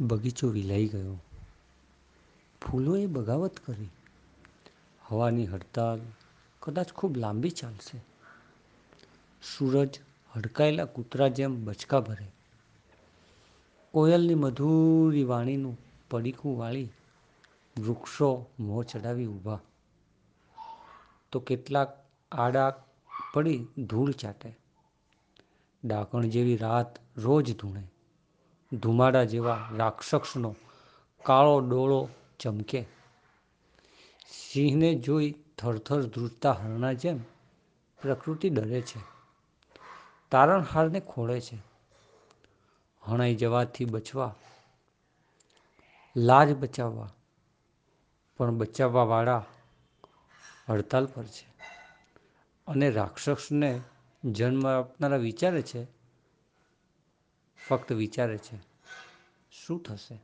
બગીચો વિલાઈ ગયો. ફૂલોએ બગાવત કરી. હવાની હડતાળ કદાચ ખૂબ લાંબી ચાલશે. સૂરજ હડકાયેલા કૂતરા જેમ બચકા ભરે. કોયલની મધુરી વાણીનું પડીકું વાળી વૃક્ષો મોં ચડાવી ઊભા તો કેટલાક આડા પડી ધૂળ ચાટે. ડાકણ જેવી રાત રોજ ધૂણે. ધુમાડા જેવા રાક્ષસનો કાળો ડોળો ચમકે. સિંહને જોઈ થરથર ધ્રુજતા હરણા જેમ પ્રકૃતિ ડરે છે. તારણહારને ખોળે છે. હણાઈ જવાથી બચવા, લાજ બચાવવા, પણ બચાવવાવાળા હડતાલ પર છે. અને રાક્ષસને જન્મ આપનારા વિચારે છે, ફક્ત વિચારે છે, શું થશે?